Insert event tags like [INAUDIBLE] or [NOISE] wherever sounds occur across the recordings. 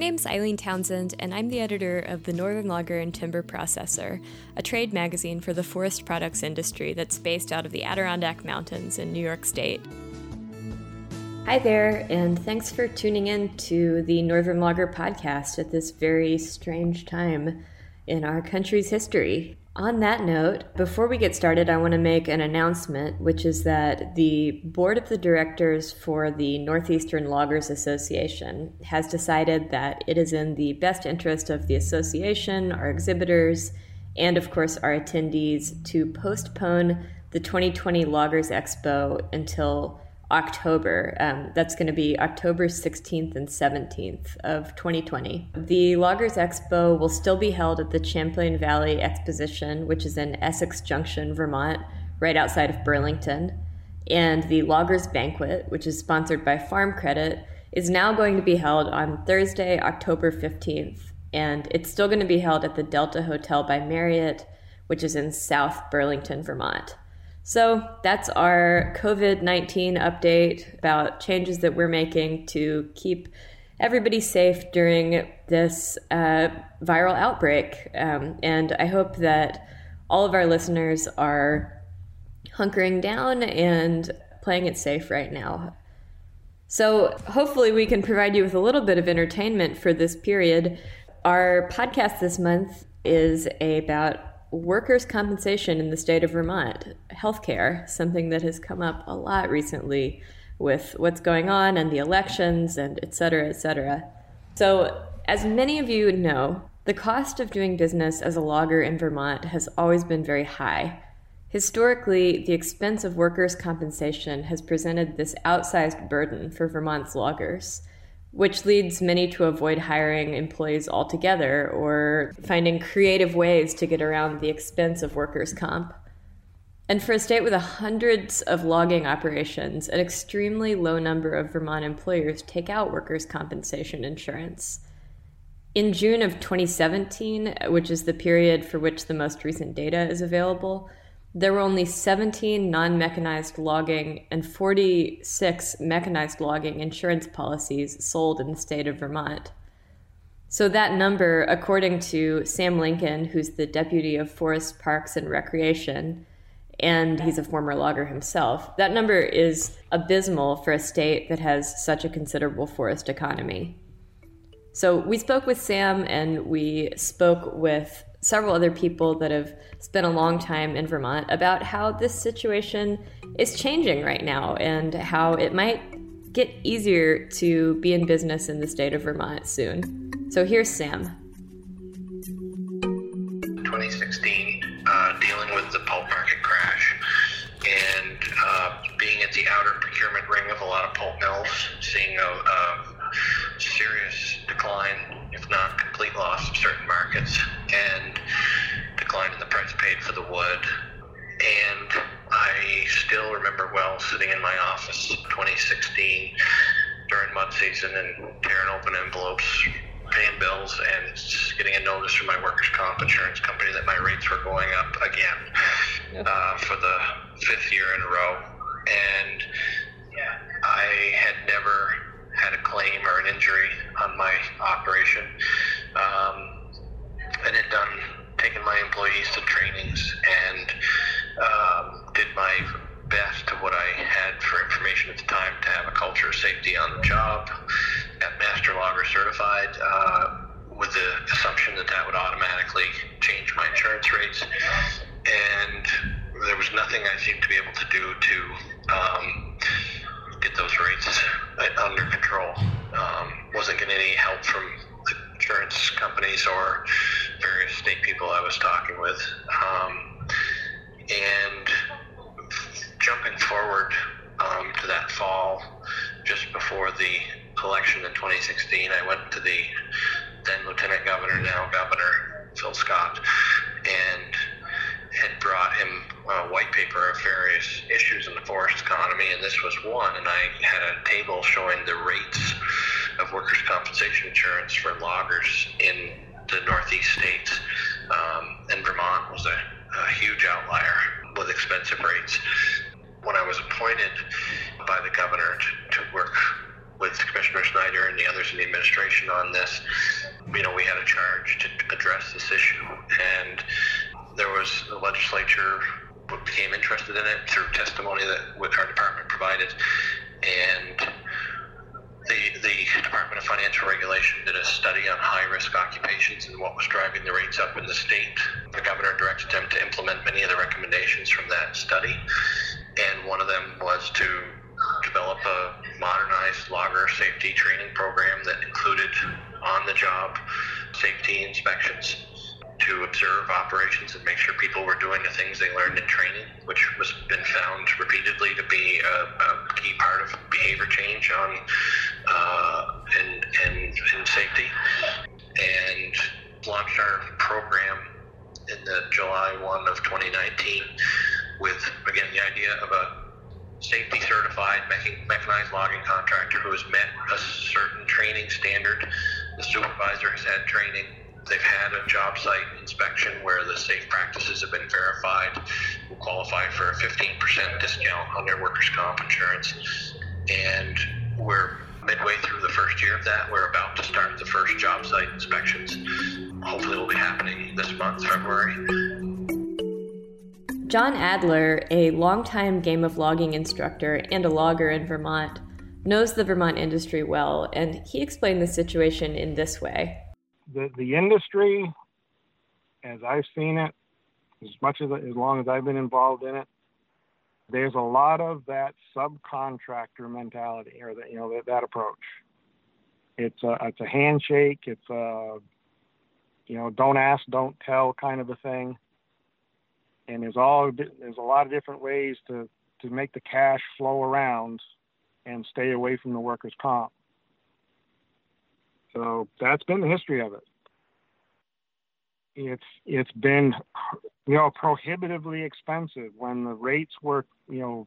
name's Eileen Townsend, and I'm the editor of the Northern Logger and Timber Processor, a trade magazine for the forest products industry that's based out of the Adirondack Mountains in New York State. Hi there, and thanks for tuning in to the Northern Logger podcast at this very strange time in our country's history. On that note, before we get started, I want to make an announcement, which is that the board of the directors for the Northeastern Loggers Association has decided that it is in the best interest of the association, our exhibitors, and of course our attendees to postpone the 2020 Loggers Expo until October. Um, that's going to be October 16th and 17th of 2020. The Loggers Expo will still be held at the Champlain Valley Exposition, which is in Essex Junction, Vermont, right outside of Burlington. And the Loggers Banquet, which is sponsored by Farm Credit, is now going to be held on Thursday, October 15th. And it's still going to be held at the Delta Hotel by Marriott, which is in South Burlington, Vermont. So that's our COVID 19 update about changes that we're making to keep everybody safe during this uh, viral outbreak. Um, and I hope that all of our listeners are hunkering down and playing it safe right now. So, hopefully, we can provide you with a little bit of entertainment for this period. Our podcast this month is about workers' compensation in the state of Vermont, healthcare, something that has come up a lot recently with what's going on and the elections and et cetera, et cetera. So, as many of you know, the cost of doing business as a logger in Vermont has always been very high. Historically, the expense of workers' compensation has presented this outsized burden for Vermont's loggers which leads many to avoid hiring employees altogether or finding creative ways to get around the expense of workers' comp. And for a state with hundreds of logging operations, an extremely low number of Vermont employers take out workers' compensation insurance. In June of 2017, which is the period for which the most recent data is available, there were only 17 non mechanized logging and 46 mechanized logging insurance policies sold in the state of Vermont. So, that number, according to Sam Lincoln, who's the deputy of Forest Parks and Recreation, and he's a former logger himself, that number is abysmal for a state that has such a considerable forest economy. So, we spoke with Sam and we spoke with several other people that have spent a long time in Vermont about how this situation is changing right now and how it might get easier to be in business in the state of Vermont soon. So here's Sam. 2016, uh, dealing with the pulp market crash and uh, being at the outer procurement ring of a lot of pulp mills, seeing a, a serious decline not complete loss of certain markets, and decline in the price paid for the wood. And I still remember well sitting in my office 2016 during mud season and tearing open envelopes, paying bills, and getting a notice from my workers' comp insurance company that my rates were going up again uh, for the fifth year in a row. And I had never had a claim or an injury on my operation. Um, and had done taken my employees to trainings and um, did my best to what I had for information at the time to have a culture of safety on the job. Got master logger certified uh, with the assumption that that would automatically change my insurance rates. And there was nothing I seemed to be able to do to um, get those rates under control. Um, wasn't getting any help from insurance companies or various state people I was talking with. Um, and jumping forward um, to that fall, just before the election in 2016, I went to the then Lieutenant Governor, now Governor Phil Scott, brought him a white paper of various issues in the forest economy, and this was one. And I had a table showing the rates of workers' compensation insurance for loggers in the Northeast states, um, and Vermont was a, a huge outlier with expensive rates. When I was appointed by the governor to, to work with Commissioner Snyder and the others in the administration on this, you know, we had a charge to address this issue. And there was the legislature became interested in it through testimony that our department provided. And the, the Department of Financial Regulation did a study on high risk occupations and what was driving the rates up in the state. The governor directed them to implement many of the recommendations from that study. And one of them was to develop a modernized logger safety training program that included on the job safety inspections to observe operations and make sure people were doing the things they learned in training, which has been found repeatedly to be a, a key part of behavior change on uh, in, in, in safety. And launched our program in the July 1 of 2019 with, again, the idea of a safety certified mechanized logging contractor who has met a certain training standard. The supervisor has had training. They've had a job site inspection where the safe practices have been verified, will qualify for a 15% discount on their workers' comp insurance. And we're midway through the first year of that. We're about to start the first job site inspections. Hopefully, it will be happening this month, February. John Adler, a longtime game of logging instructor and a logger in Vermont, knows the Vermont industry well, and he explained the situation in this way. The, the industry, as I've seen it, as much as as long as I've been involved in it, there's a lot of that subcontractor mentality, or the, you know that, that approach. It's a it's a handshake. It's a you know don't ask, don't tell kind of a thing and there's all there's a lot of different ways to to make the cash flow around and stay away from the workers' comp. So that's been the history of it. It's it's been you know prohibitively expensive. When the rates were you know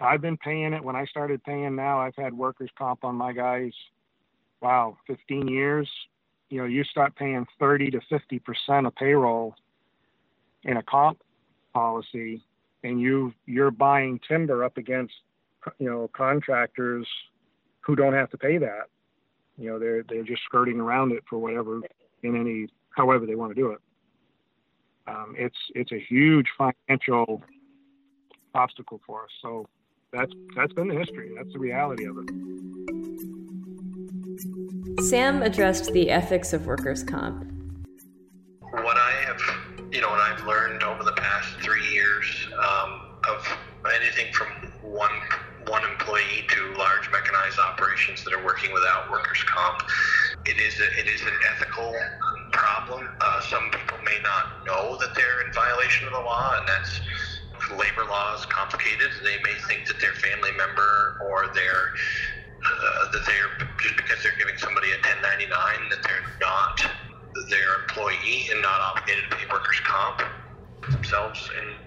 I've been paying it. When I started paying now I've had workers comp on my guys wow 15 years. You know you start paying 30 to 50 percent of payroll in a comp policy and you you're buying timber up against you know contractors who don't have to pay that you know they're they're just skirting around it for whatever in any however they want to do it. Um, it's it's a huge financial obstacle for us so that's that's been the history that's the reality of it. Sam addressed the ethics of workers comp. What i have you know, what I've learned over the past three years um, of anything from one one employee to large mechanized operations that are working without workers' comp, it is a, it is an ethical problem. Uh, some people may not know that they're in violation of the law, and that's labor law is complicated. They may think that their family member or their uh, that they're just because they're giving somebody a 1099 that they're not their employee and not obligated to pay workers' comp themselves the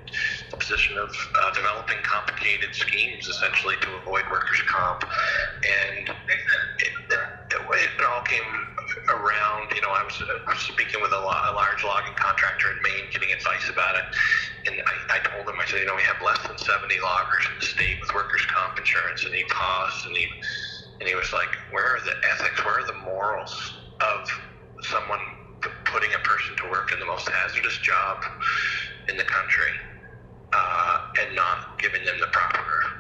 position of uh, developing complicated schemes essentially to avoid workers' comp. And it, it, it all came around, you know, I was, speaking with a, lo- a, large logging contractor in Maine getting advice about it. And I, I told him, I said, you know, we have less than 70 loggers in the state with workers' comp insurance. And he paused and he, and he was like, where are the ethics? Where are the morals of someone putting a person to work in the most hazardous job in the country uh, and not giving them the proper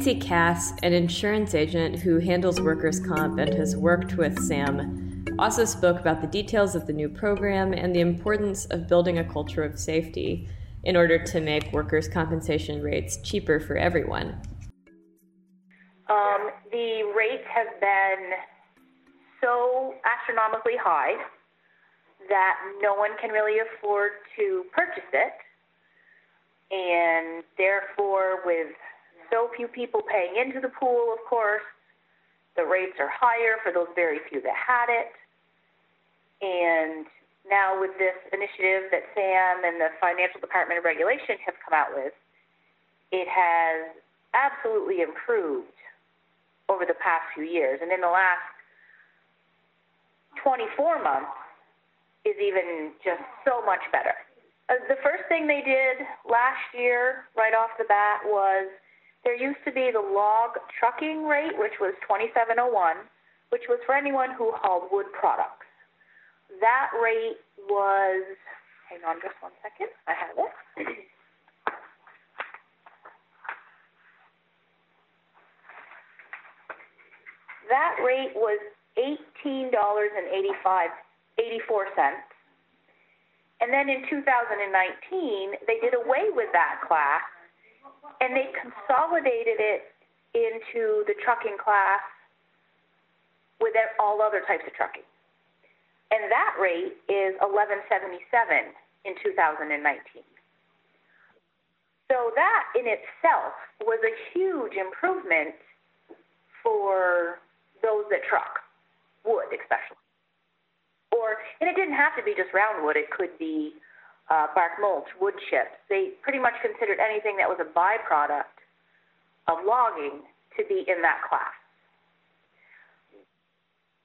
Nancy Cass, an insurance agent who handles workers' comp and has worked with Sam, also spoke about the details of the new program and the importance of building a culture of safety in order to make workers' compensation rates cheaper for everyone. Um, the rates have been so astronomically high that no one can really afford to purchase it. And therefore, with so few people paying into the pool, of course, the rates are higher for those very few that had it. And now with this initiative that Sam and the Financial Department of Regulation have come out with, it has absolutely improved over the past few years. And in the last 24 months is even just so much better. Uh, the first thing they did last year, right off the bat, was there used to be the log trucking rate, which was 2701, which was for anyone who hauled wood products. That rate was, hang on just one second, I have it. [CLEARS THROAT] that rate was $18.85, 84 cents. And then in 2019, they did away with that class and they consolidated it into the trucking class with all other types of trucking. And that rate is 1177 in 2019. So that in itself was a huge improvement for those that truck wood, especially. Or, and it didn't have to be just round wood. It could be uh, bark mulch, wood chips. They pretty much considered anything that was a byproduct of logging to be in that class,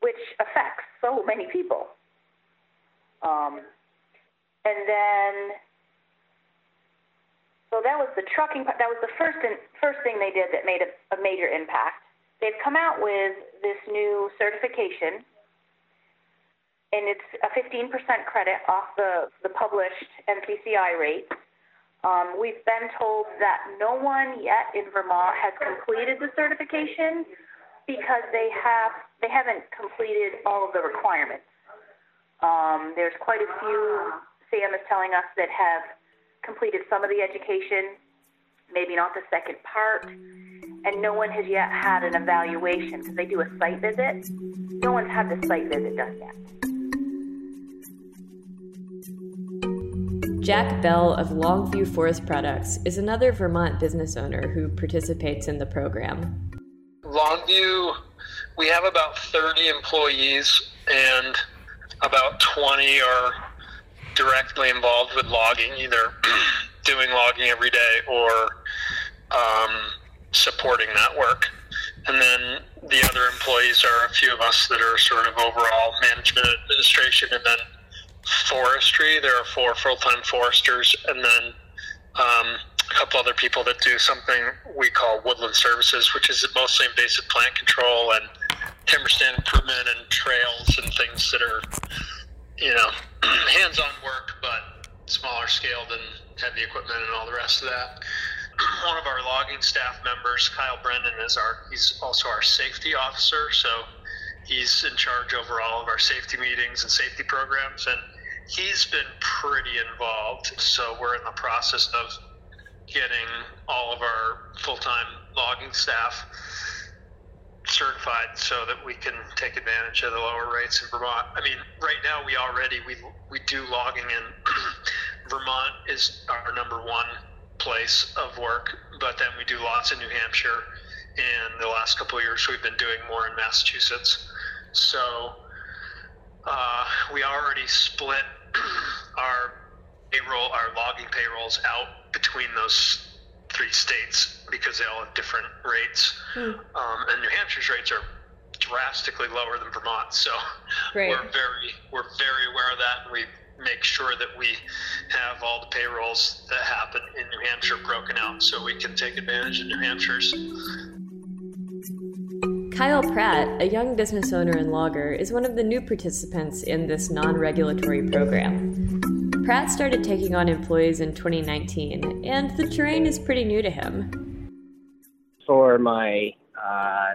which affects so many people. Um, and then, so that was the trucking. That was the first in, first thing they did that made a, a major impact they've come out with this new certification, and it's a 15% credit off the, the published NCCI rate. Um, we've been told that no one yet in Vermont has completed the certification because they have they haven't completed all of the requirements. Um, there's quite a few, Sam is telling us, that have completed some of the education, maybe not the second part and no one has yet had an evaluation because they do a site visit. No one's had the site visit done yet. Jack Bell of Longview Forest Products is another Vermont business owner who participates in the program. Longview, we have about 30 employees, and about 20 are directly involved with logging, either [CLEARS THROAT] doing logging every day or um, supporting that work. And then the other employees are a few of us that are sort of overall management administration and then forestry. There are four full time foresters and then um, a couple other people that do something we call woodland services, which is mostly invasive plant control and timber stand improvement and trails and things that are, you know, [CLEARS THROAT] hands on work but smaller scale than heavy equipment and all the rest of that [CLEARS THROAT] one of our logging staff members, Kyle Brennan, is our he's also our safety officer. So he's in charge over all of our safety meetings and safety programs, and he's been pretty involved. So we're in the process of getting all of our full-time logging staff certified so that we can take advantage of the lower rates in Vermont. I mean, right now we already we we do logging in [CLEARS THROAT] Vermont is our number one place of work, but then we do lots in New Hampshire. And the last couple of years, we've been doing more in Massachusetts. So uh, we already split our payroll, our logging payrolls out between those three states because they all have different rates. Hmm. Um, and New Hampshire's rates are drastically lower than Vermont. So we're very we're very aware of that, and we make sure that we have all the payrolls that happen in New Hampshire broken out so we can take advantage of New Hampshire's. Kyle Pratt, a young business owner and logger, is one of the new participants in this non regulatory program. Pratt started taking on employees in 2019, and the terrain is pretty new to him. For my uh,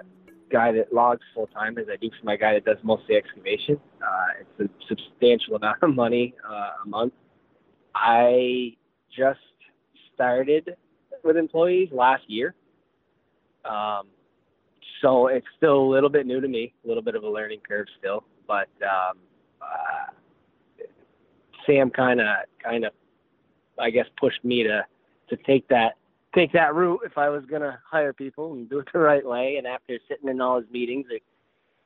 guy that logs full time as I do for my guy that does mostly excavation. Uh, it's a substantial amount of money uh, a month. I just started with employees last year. Um, so it's still a little bit new to me, a little bit of a learning curve still. But um, uh, Sam kind of, kind of, I guess, pushed me to to take that take that route if I was to hire people and do it the right way. And after sitting in all his meetings, I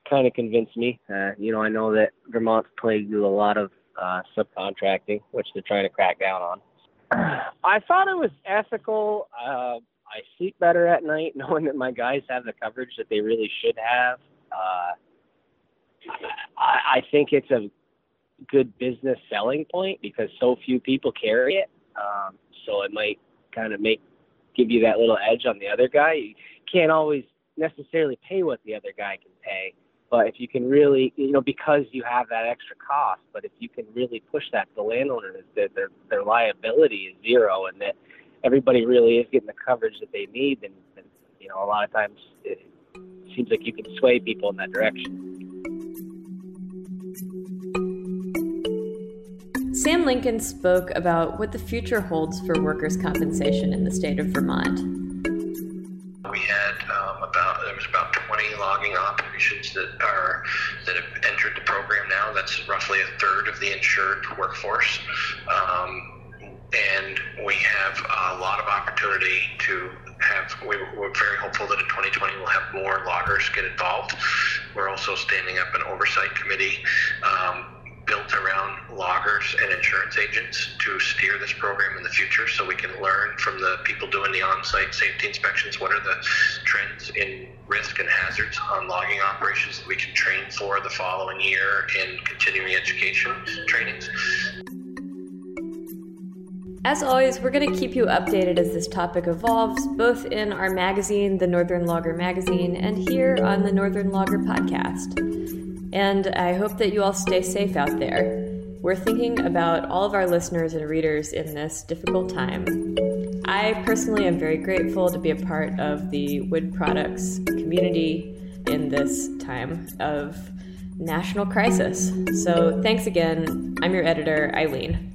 kind of convinced me. Uh, you know, I know that Vermont's plagued with a lot of uh, subcontracting, which they're trying to crack down on. [CLEARS THROAT] I thought it was ethical. Uh, I sleep better at night [LAUGHS] knowing that my guys have the coverage that they really should have. Uh, I, I think it's a good business selling point because so few people carry it. Um, so it might kind of make give you that little edge on the other guy. You can't always necessarily pay what the other guy can pay, but if you can really, you know, because you have that extra cost, but if you can really push that the landowner is that their their liability is zero and that everybody really is getting the coverage that they need, then, then you know, a lot of times it seems like you can sway people in that direction. Sam Lincoln spoke about what the future holds for workers' compensation in the state of Vermont. We had um, about there was about 20 logging operations that are that have entered the program now. That's roughly a third of the insured workforce. Um, and we have a lot of opportunity to have. We, are very hopeful that in 2020 we'll have more loggers get involved. We're also standing up an oversight committee um, built around loggers and insurance agents to steer this program in the future so we can learn from the people doing the on-site safety inspections what are the trends in risk and hazards on logging operations that we can train for the following year in continuing education trainings as always, we're going to keep you updated as this topic evolves, both in our magazine, the Northern Logger Magazine, and here on the Northern Logger Podcast. And I hope that you all stay safe out there. We're thinking about all of our listeners and readers in this difficult time. I personally am very grateful to be a part of the wood products community in this time of national crisis. So thanks again. I'm your editor, Eileen.